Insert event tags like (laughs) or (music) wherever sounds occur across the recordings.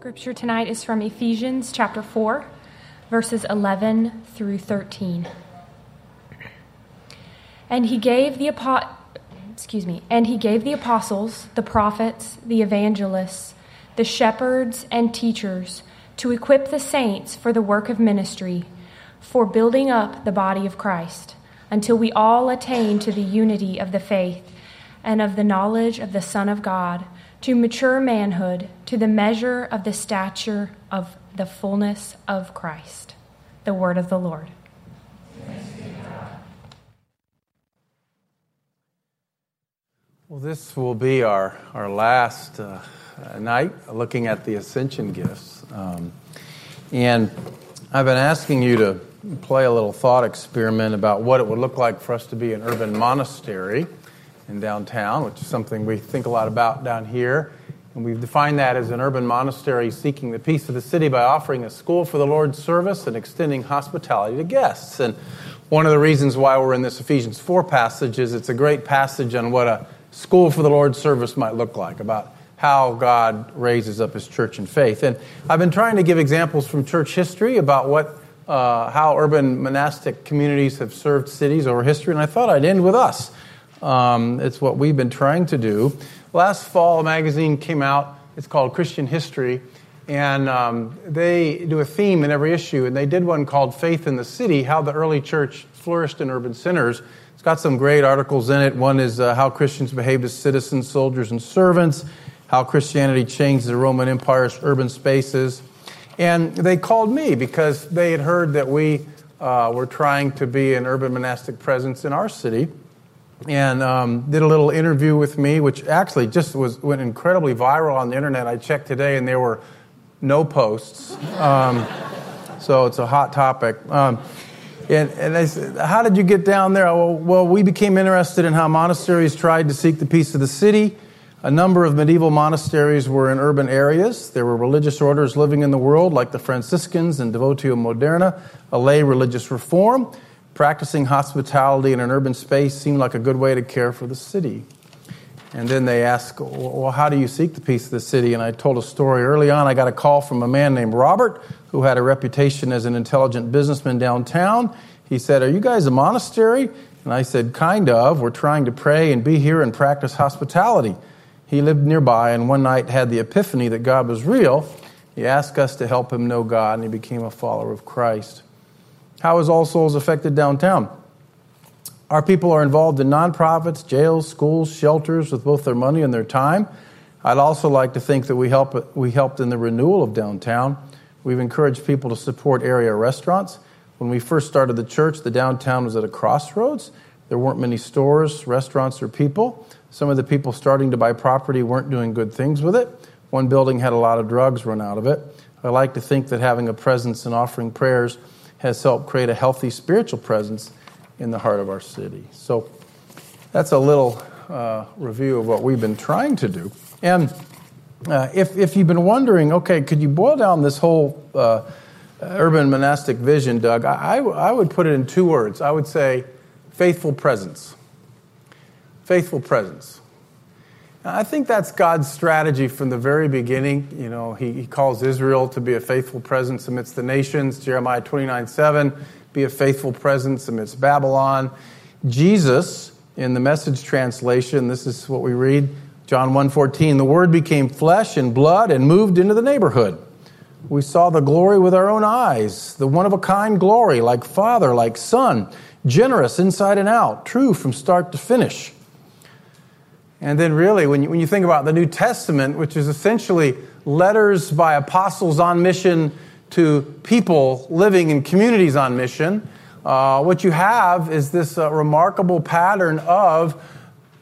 Scripture tonight is from Ephesians chapter 4, verses 11 through 13. And he gave the excuse me, and he gave the apostles, the prophets, the evangelists, the shepherds and teachers to equip the saints for the work of ministry, for building up the body of Christ, until we all attain to the unity of the faith and of the knowledge of the Son of God to mature manhood, to the measure of the stature of the fullness of Christ. The word of the Lord. Well, this will be our, our last uh, night looking at the ascension gifts. Um, and I've been asking you to play a little thought experiment about what it would look like for us to be an urban monastery in downtown, which is something we think a lot about down here. And we've defined that as an urban monastery seeking the peace of the city by offering a school for the Lord's service and extending hospitality to guests. And one of the reasons why we're in this Ephesians 4 passage is it's a great passage on what a school for the Lord's service might look like, about how God raises up his church in faith. And I've been trying to give examples from church history about what uh, how urban monastic communities have served cities over history, and I thought I'd end with us. Um, it's what we've been trying to do. Last fall, a magazine came out. It's called Christian History. And um, they do a theme in every issue. And they did one called Faith in the City How the Early Church Flourished in Urban Centers. It's got some great articles in it. One is uh, How Christians Behaved as Citizens, Soldiers, and Servants, How Christianity Changed the Roman Empire's Urban Spaces. And they called me because they had heard that we uh, were trying to be an urban monastic presence in our city and um, did a little interview with me, which actually just was went incredibly viral on the internet. I checked today, and there were no posts. Um, so it's a hot topic. Um, and, and they said, How did you get down there? Well, well, we became interested in how monasteries tried to seek the peace of the city. A number of medieval monasteries were in urban areas. There were religious orders living in the world, like the Franciscans and Devotio Moderna, a lay religious reform. Practicing hospitality in an urban space seemed like a good way to care for the city. And then they asked, Well, how do you seek the peace of the city? And I told a story early on. I got a call from a man named Robert, who had a reputation as an intelligent businessman downtown. He said, Are you guys a monastery? And I said, Kind of. We're trying to pray and be here and practice hospitality. He lived nearby and one night had the epiphany that God was real. He asked us to help him know God, and he became a follower of Christ. How is All Souls affected downtown? Our people are involved in nonprofits, jails, schools, shelters with both their money and their time. I'd also like to think that we, help, we helped in the renewal of downtown. We've encouraged people to support area restaurants. When we first started the church, the downtown was at a crossroads. There weren't many stores, restaurants, or people. Some of the people starting to buy property weren't doing good things with it. One building had a lot of drugs run out of it. I like to think that having a presence and offering prayers has helped create a healthy spiritual presence in the heart of our city. So that's a little uh, review of what we've been trying to do. And uh, if, if you've been wondering, okay, could you boil down this whole uh, urban monastic vision, Doug? I, I would put it in two words. I would say faithful presence. Faithful presence. I think that's God's strategy from the very beginning. You know, he, he, calls Israel to be a faithful presence amidst the nations. Jeremiah 29 7, be a faithful presence amidst Babylon. Jesus, in the message translation, this is what we read John 1 14, the word became flesh and blood and moved into the neighborhood. We saw the glory with our own eyes, the one of a kind glory, like Father, like Son, generous inside and out, true from start to finish. And then, really, when you, when you think about the New Testament, which is essentially letters by apostles on mission to people living in communities on mission, uh, what you have is this uh, remarkable pattern of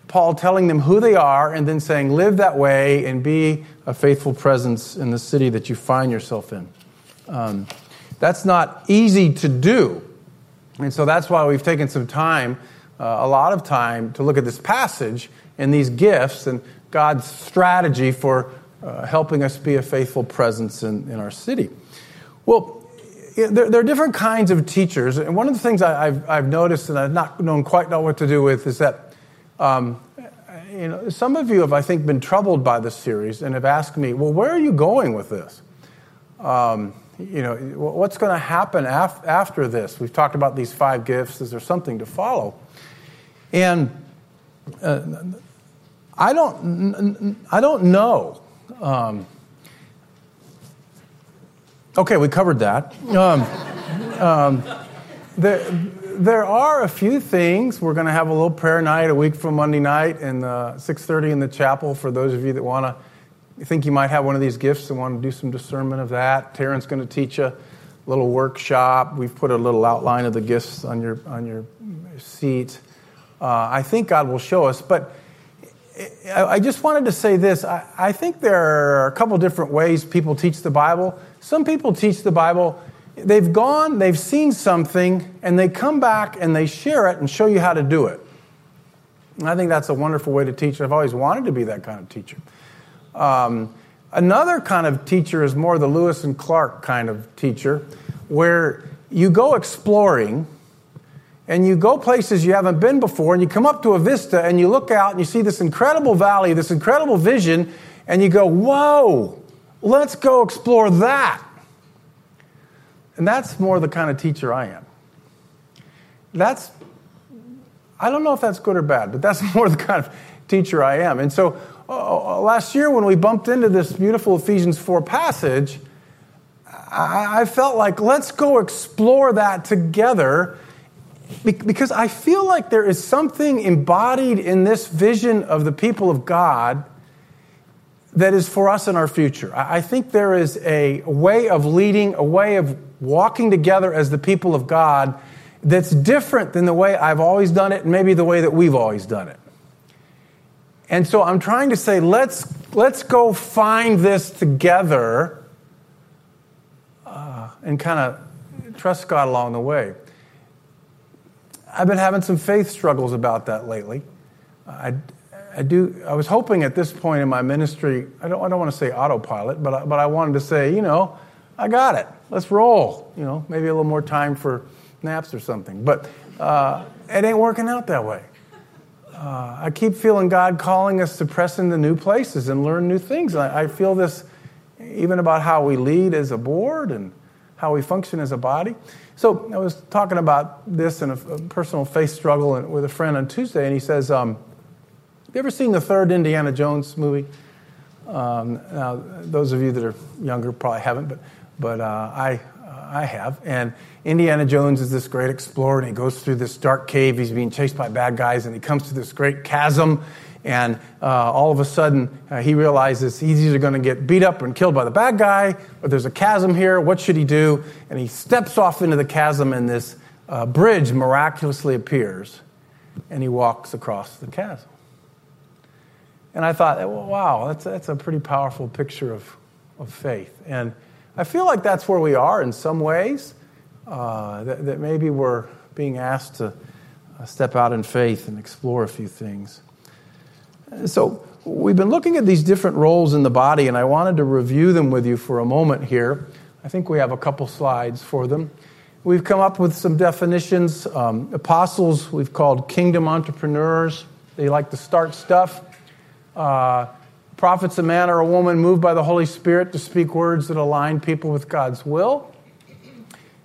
Paul telling them who they are and then saying, live that way and be a faithful presence in the city that you find yourself in. Um, that's not easy to do. And so that's why we've taken some time, uh, a lot of time, to look at this passage and these gifts and God's strategy for uh, helping us be a faithful presence in, in our city. Well, there, there, are different kinds of teachers, and one of the things I, have I've noticed and I've not known quite know what to do with is that um, you know, some of you have, I think, been troubled by this series and have asked me, well, where are you going with this? um, you know, what's going to happen af- after this? We've talked about these five gifts. Is there something to follow? And uh, I don't, I don't know. Um, okay, we covered that. Um, um, there, there are a few things. We're going to have a little prayer night a week from Monday night and uh, 6:30 in the chapel for those of you that want to think you might have one of these gifts and want to do some discernment of that. Taryn's going to teach a little workshop. We've put a little outline of the gifts on your on your seat. Uh, I think God will show us, but I just wanted to say this. I, think there are a couple different ways people teach the Bible. Some people teach the Bible. They've gone, they've seen something, and they come back and they share it and show you how to do it. And I think that's a wonderful way to teach. I've always wanted to be that kind of teacher. Um, another kind of teacher is more the Lewis and Clark kind of teacher, where you go exploring and you go places you haven't been before and you come up to a vista and you look out and you see this incredible valley, this incredible vision, and you go, Whoa, let's go explore that. And that's more the kind of teacher I am. That's, I don't know if that's good or bad, but that's (laughs) more the kind of teacher I am. And so uh, last year when we bumped into this beautiful Ephesians 4 passage, I, I felt like let's go explore that together because I feel like there is something embodied in this vision of the people of God that is for us in our future. I think there is a way of leading, a way of walking together as the people of God that's different than the way I've always done it and maybe the way that we've always done it. And so I'm trying to say, let's, let's go find this together uh, and kind of trust God along the way. I've been having some faith struggles about that lately. I, I, do, I was hoping at this point in my ministry, I don't, I don't want to say autopilot, but I, but I wanted to say, you know, I got it. Let's roll. You know, maybe a little more time for naps or something. But uh, it ain't working out that way. Uh, I keep feeling God calling us to press into new places and learn new things. I, I feel this even about how we lead as a board and how we function as a body. So I was talking about this in a, a personal faith struggle with a friend on Tuesday, and he says, um, "Have you ever seen the third Indiana Jones movie?" Um, now, those of you that are younger probably haven't, but but uh, I I have. And Indiana Jones is this great explorer, and he goes through this dark cave. He's being chased by bad guys, and he comes to this great chasm. And uh, all of a sudden, uh, he realizes he's either going to get beat up and killed by the bad guy, or there's a chasm here. What should he do? And he steps off into the chasm, and this uh, bridge miraculously appears, and he walks across the chasm. And I thought, well, wow, that's, that's a pretty powerful picture of, of faith. And I feel like that's where we are in some ways, uh, that, that, maybe we're being asked to uh, step out in faith and explore a few things. So, we've been looking at these different roles in the body, and I wanted to review them with you for a moment here. I think we have a couple slides for them. We've come up with some definitions. Um, apostles, we've called kingdom entrepreneurs. They like to start stuff. Uh, Prophet's a man or a woman moved by the Holy Spirit to speak words that align people with God's will.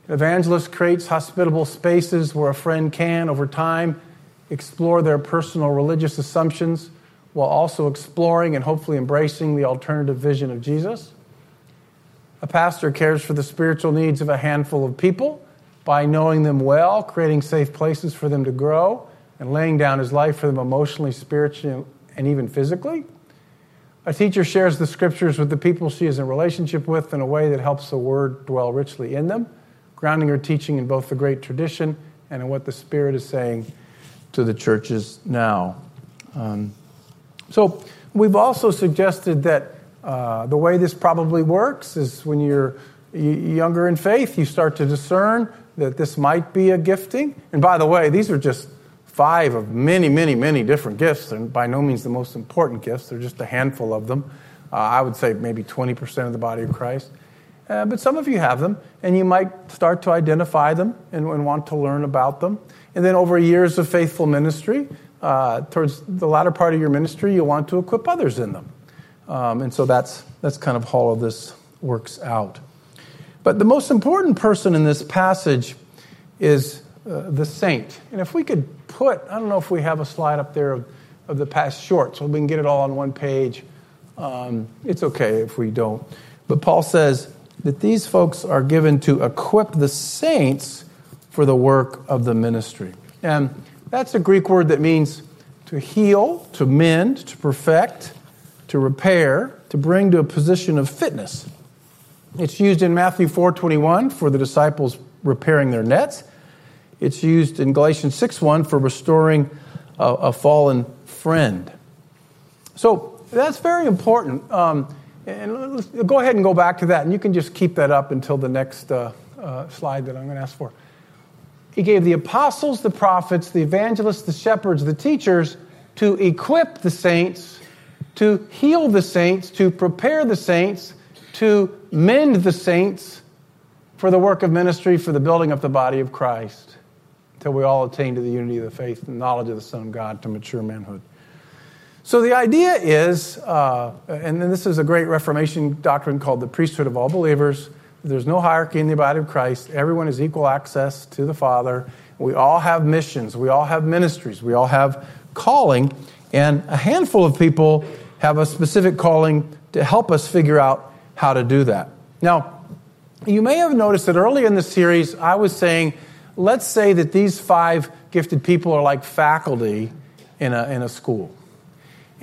evangelist creates hospitable spaces where a friend can, over time, explore their personal religious assumptions while also exploring and hopefully embracing the alternative vision of Jesus. A pastor cares for the spiritual needs of a handful of people by knowing them well, creating safe places for them to grow, and laying down his life for them emotionally, spiritually, and even physically. A teacher shares the scriptures with the people she is in relationship with in a way that helps the word dwell richly in them, grounding her teaching in both the great tradition and in what the Spirit is saying to the churches now. Um, so, we've also suggested that uh, the way this probably works is when you're younger in faith, you start to discern that this might be a gifting. And by the way, these are just five of many, many, many different gifts, and by no means the most important gifts. They're just a handful of them. Uh, I would say maybe 20% of the body of Christ. Uh, but some of you have them, and you might start to identify them and, and, want to learn about them. And then over years of faithful ministry, uh, towards the latter part of your ministry, you'll want to equip others in them. Um, and so that's, that's kind of how all of this works out. But the most important person in this passage is uh, the saint. And if we could put, I don't know if we have a slide up there of, of the past short, so we can get it all on one page. Um, it's okay if we don't. But Paul says that these folks are given to equip the saints for the work of the ministry. And that's a Greek word that means to heal, to mend, to perfect, to repair, to bring to a position of fitness. It's used in Matthew 4:21 for the disciples repairing their nets. It's used in Galatians 6:1 for restoring a, a, fallen friend. So that's very important. Um, and go ahead and go back to that, and you can just keep that up until the next uh, uh, slide that I'm going to ask for. He gave the apostles, the prophets, the evangelists, the shepherds, the teachers to equip the saints, to heal the saints, to prepare the saints, to mend the saints for the work of ministry, for the building up the body of Christ, until we all attain to the unity of the faith and knowledge of the Son of God to mature manhood. So the idea is, uh, and then this is a great Reformation doctrine called the priesthood of all believers. There's no hierarchy in the body of Christ. Everyone has equal access to the Father. We all have missions. We all have ministries. We all have calling. And a handful of people have a specific calling to help us figure out how to do that. Now, you may have noticed that early in the series, I was saying, let's say that these five gifted people are like faculty in a, in a school.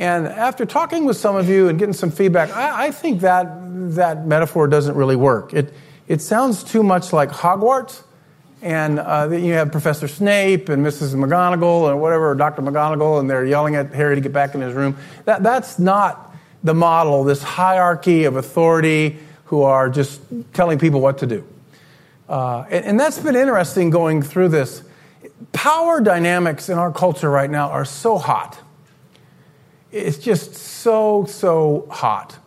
And after talking with some of you and getting some feedback, I, I think that that metaphor doesn't really work. It, it sounds too much like Hogwarts. And uh, you have Professor Snape and Mrs. McGonagall or whatever, or Dr. McGonagall, and they're yelling at Harry to get back in his room. That, that's not the model, this hierarchy of authority who are just telling people what to do. Uh, and, and that's been interesting going through this. Power dynamics in our culture right now are so hot it's just so, so hot.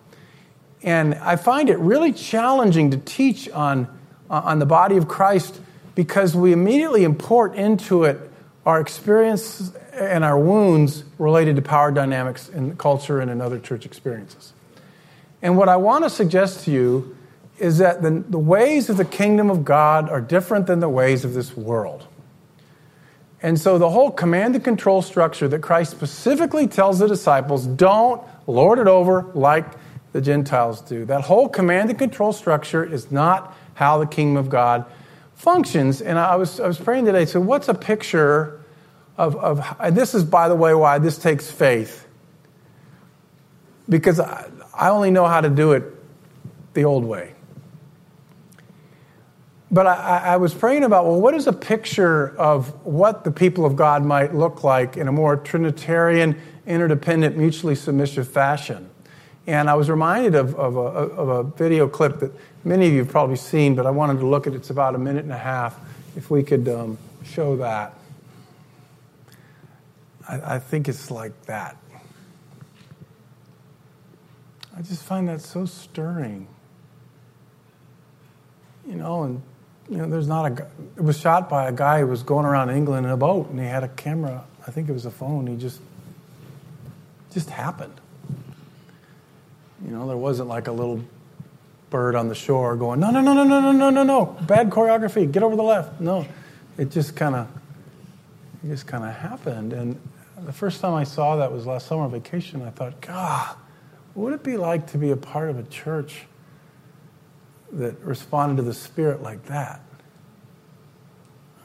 And I find it really challenging to teach on, uh, on the body of Christ because we immediately import into it our experience and our wounds related to power dynamics in culture and in other church experiences. And what I want to suggest to you is that the, the ways of the kingdom of God are different than the ways of this world. And so the whole command and control structure that Christ specifically tells the disciples don't lord it over like the Gentiles do. That whole command and control structure is not how the kingdom of God functions. And I was, I was praying today, so what's a picture of, of this is, by the way, why this takes faith. Because I, I only know how to do it the old way but I, I, was praying about well, what is a picture of what the people of God might look like in a more Trinitarian, interdependent, mutually submissive fashion? And I was reminded of, of, a, of a video clip that many of you have probably seen, but I wanted to look at it. It's about a minute and a half. If we could um, show that. I, I think it's like that. I just find that so stirring. You know, and you know, there's not a. It was shot by a guy who was going around England in a boat, and he had a camera. I think it was a phone. He just, just happened. You know, there wasn't like a little bird on the shore going, no, no, no, no, no, no, no, no, no, bad choreography. Get over the left. No, it just kind of, it just kind of happened. And the first time I saw that was last summer vacation. I thought, God, what would it be like to be a part of a church? That responded to the Spirit like that.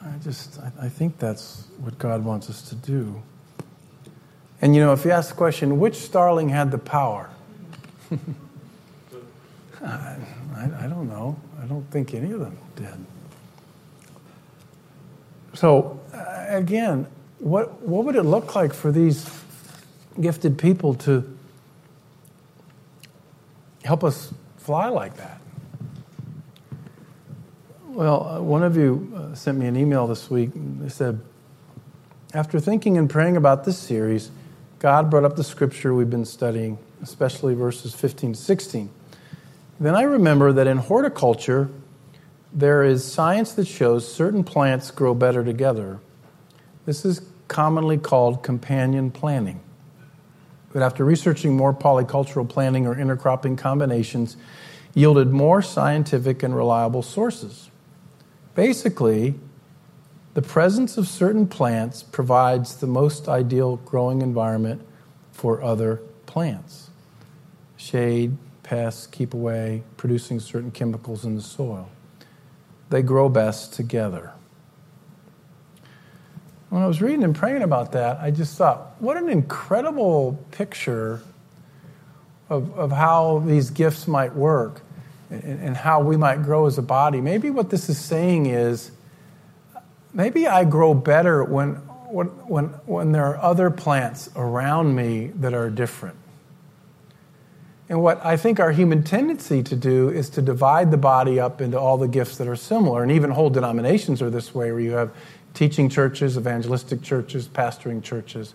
I just, I, I think that's what God wants us to do. And you know, if you ask the question, which starling had the power? (laughs) I, I, don't know. I don't think any of them did. So, uh, again, what, what would it look like for these gifted people to help us fly like that? Well, one of you uh, sent me an email this week. They said, after thinking and praying about this series, God brought up the scripture we've been studying, especially verses 15 to 16. Then I remember that in horticulture, there is science that shows certain plants grow better together. This is commonly called companion planting. But after researching more polycultural planting or intercropping combinations, yielded more scientific and reliable sources. Basically, the presence of certain plants provides the most ideal growing environment for other plants. Shade, pests keep away, producing certain chemicals in the soil. They grow best together. When I was reading and praying about that, I just thought, what an incredible picture of, of how these gifts might work and, how we might grow as a body. Maybe what this is saying is maybe I grow better when, when, when, when there are other plants around me that are different. And what I think our human tendency to do is to divide the body up into all the gifts that are similar. And even whole denominations are this way, where you have teaching churches, evangelistic churches, pastoring churches.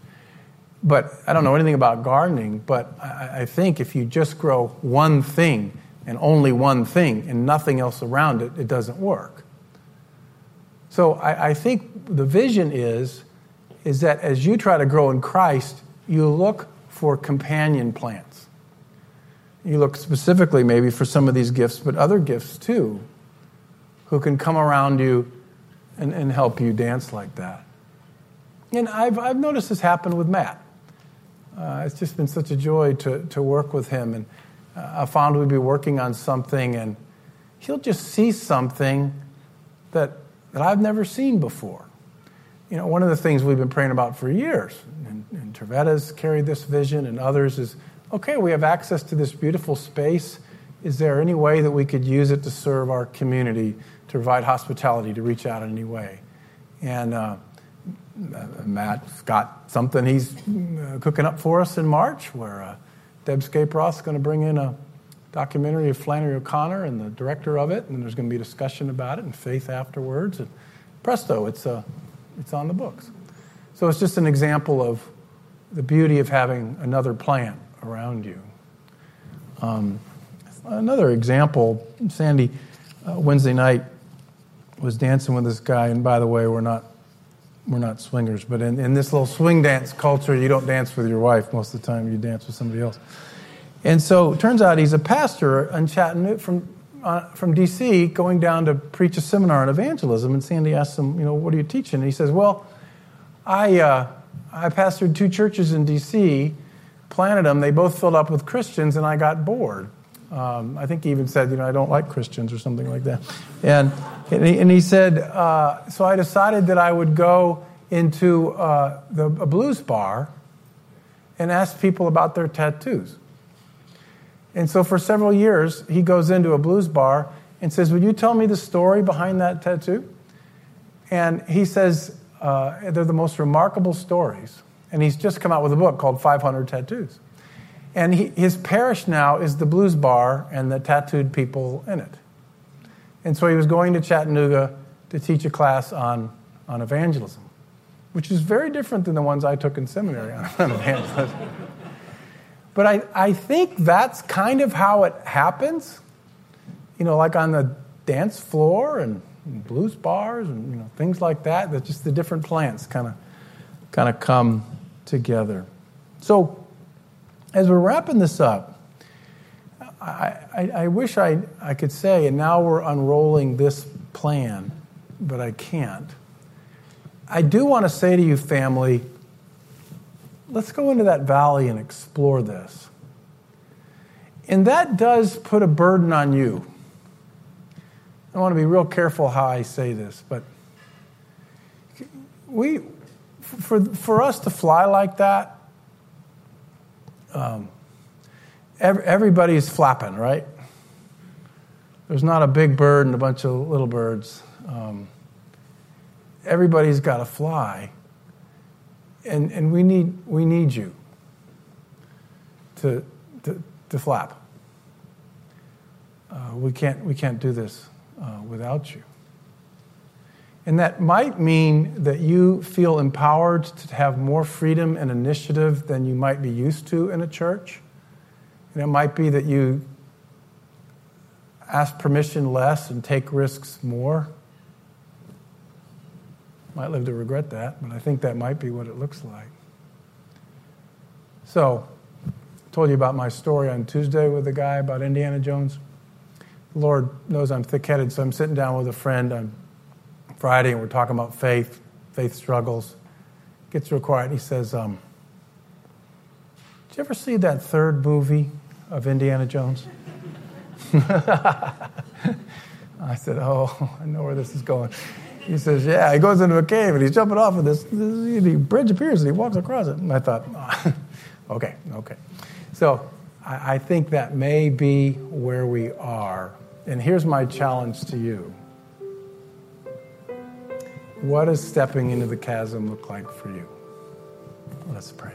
But I don't know anything about gardening, but I, I think if you just grow one thing and only one thing and nothing else around it, it doesn't work. So I, I think the vision is, is that as you try to grow in Christ, you look for companion plants. You look specifically maybe for some of these gifts, but other gifts too, who can come around you and, and help you dance like that. And I've, I've noticed this happen with Matt. Uh, it's just been such a joy to, to work with him. And I found we'd be working on something, and he'll just see something that, that I've never seen before. You know, one of the things we've been praying about for years, and, and Trevetta's carried this vision, and others, is okay, we have access to this beautiful space. Is there any way that we could use it to serve our community? to provide hospitality, to reach out in any way. And uh, Matt's got something he's uh, cooking up for us in March where uh, Deb Scaperoth is going to bring in a documentary of Flannery O'Connor and the director of it, and there's going to be a discussion about it and faith afterwards. And presto, it's, uh, it's on the books. So it's just an example of the beauty of having another plant around you. Um, another example, Sandy, uh, Wednesday night, was dancing with this guy, and by the way, we're not we're not swingers, but in, in this little swing dance culture, you don't dance with your wife most of the time. You dance with somebody else. And so it turns out he's a pastor in Chattanooga from uh, from D.C. going down to preach a seminar on evangelism. And Sandy asks him, you know, what are you teaching? And he says, well, I uh, I pastored two churches in D.C., planted them. They both filled up with Christians, and I got bored. Um, I think he even said, you know, I don't like Christians or something like that. And, and, he, and he said, uh, so I decided that I would go into uh, the, a blues bar and ask people about their tattoos. And so for several years, he goes into a blues bar and says, Would you tell me the story behind that tattoo? And he says, uh, They're the most remarkable stories. And he's just come out with a book called 500 Tattoos. And he, his parish now is the blues bar and the tattooed people in it. And so he was going to Chattanooga to teach a class on, on evangelism, which is very different than the ones I took in seminary on, (laughs) on evangelism. but I, I think that's kind of how it happens, you know, like on the dance floor and, blues bars and you know, things like that, that just the different plants kind of kind of come together. So as we're wrapping this up, I, I, I, wish I, I could say, and now we're unrolling this plan, but I can't. I do want to say to you, family, let's go into that valley and explore this. And that does put a burden on you. I want to be real careful how I say this, but we, for, for us to fly like that, um, every, everybody's flapping, right? There's not a big bird and a bunch of little birds. Um, everybody's got to fly. And, and we, need, we need you to, to, to flap. Uh, we, can't, we can't do this uh, without you. And that might mean that you feel empowered to have more freedom and initiative than you might be used to in a church. And it might be that you ask permission less and take risks more. Might live to regret that, but I think that might be what it looks like. So, I told you about my story on Tuesday with the guy about Indiana Jones. Lord knows I'm thick headed, so I'm sitting down with a friend on Friday and we're talking about faith, faith struggles. Gets real quiet. and He says, um, Did you ever see that third movie of Indiana Jones? (laughs) I said, Oh, I know where this is going. He says, Yeah, he goes into a cave and he's jumping off of this, this the bridge appears and he walks across it. And I thought, oh, (laughs) Okay, okay. So I, I think that may be where we are. And here's my challenge to you What does stepping into the chasm look like for you? Let's pray.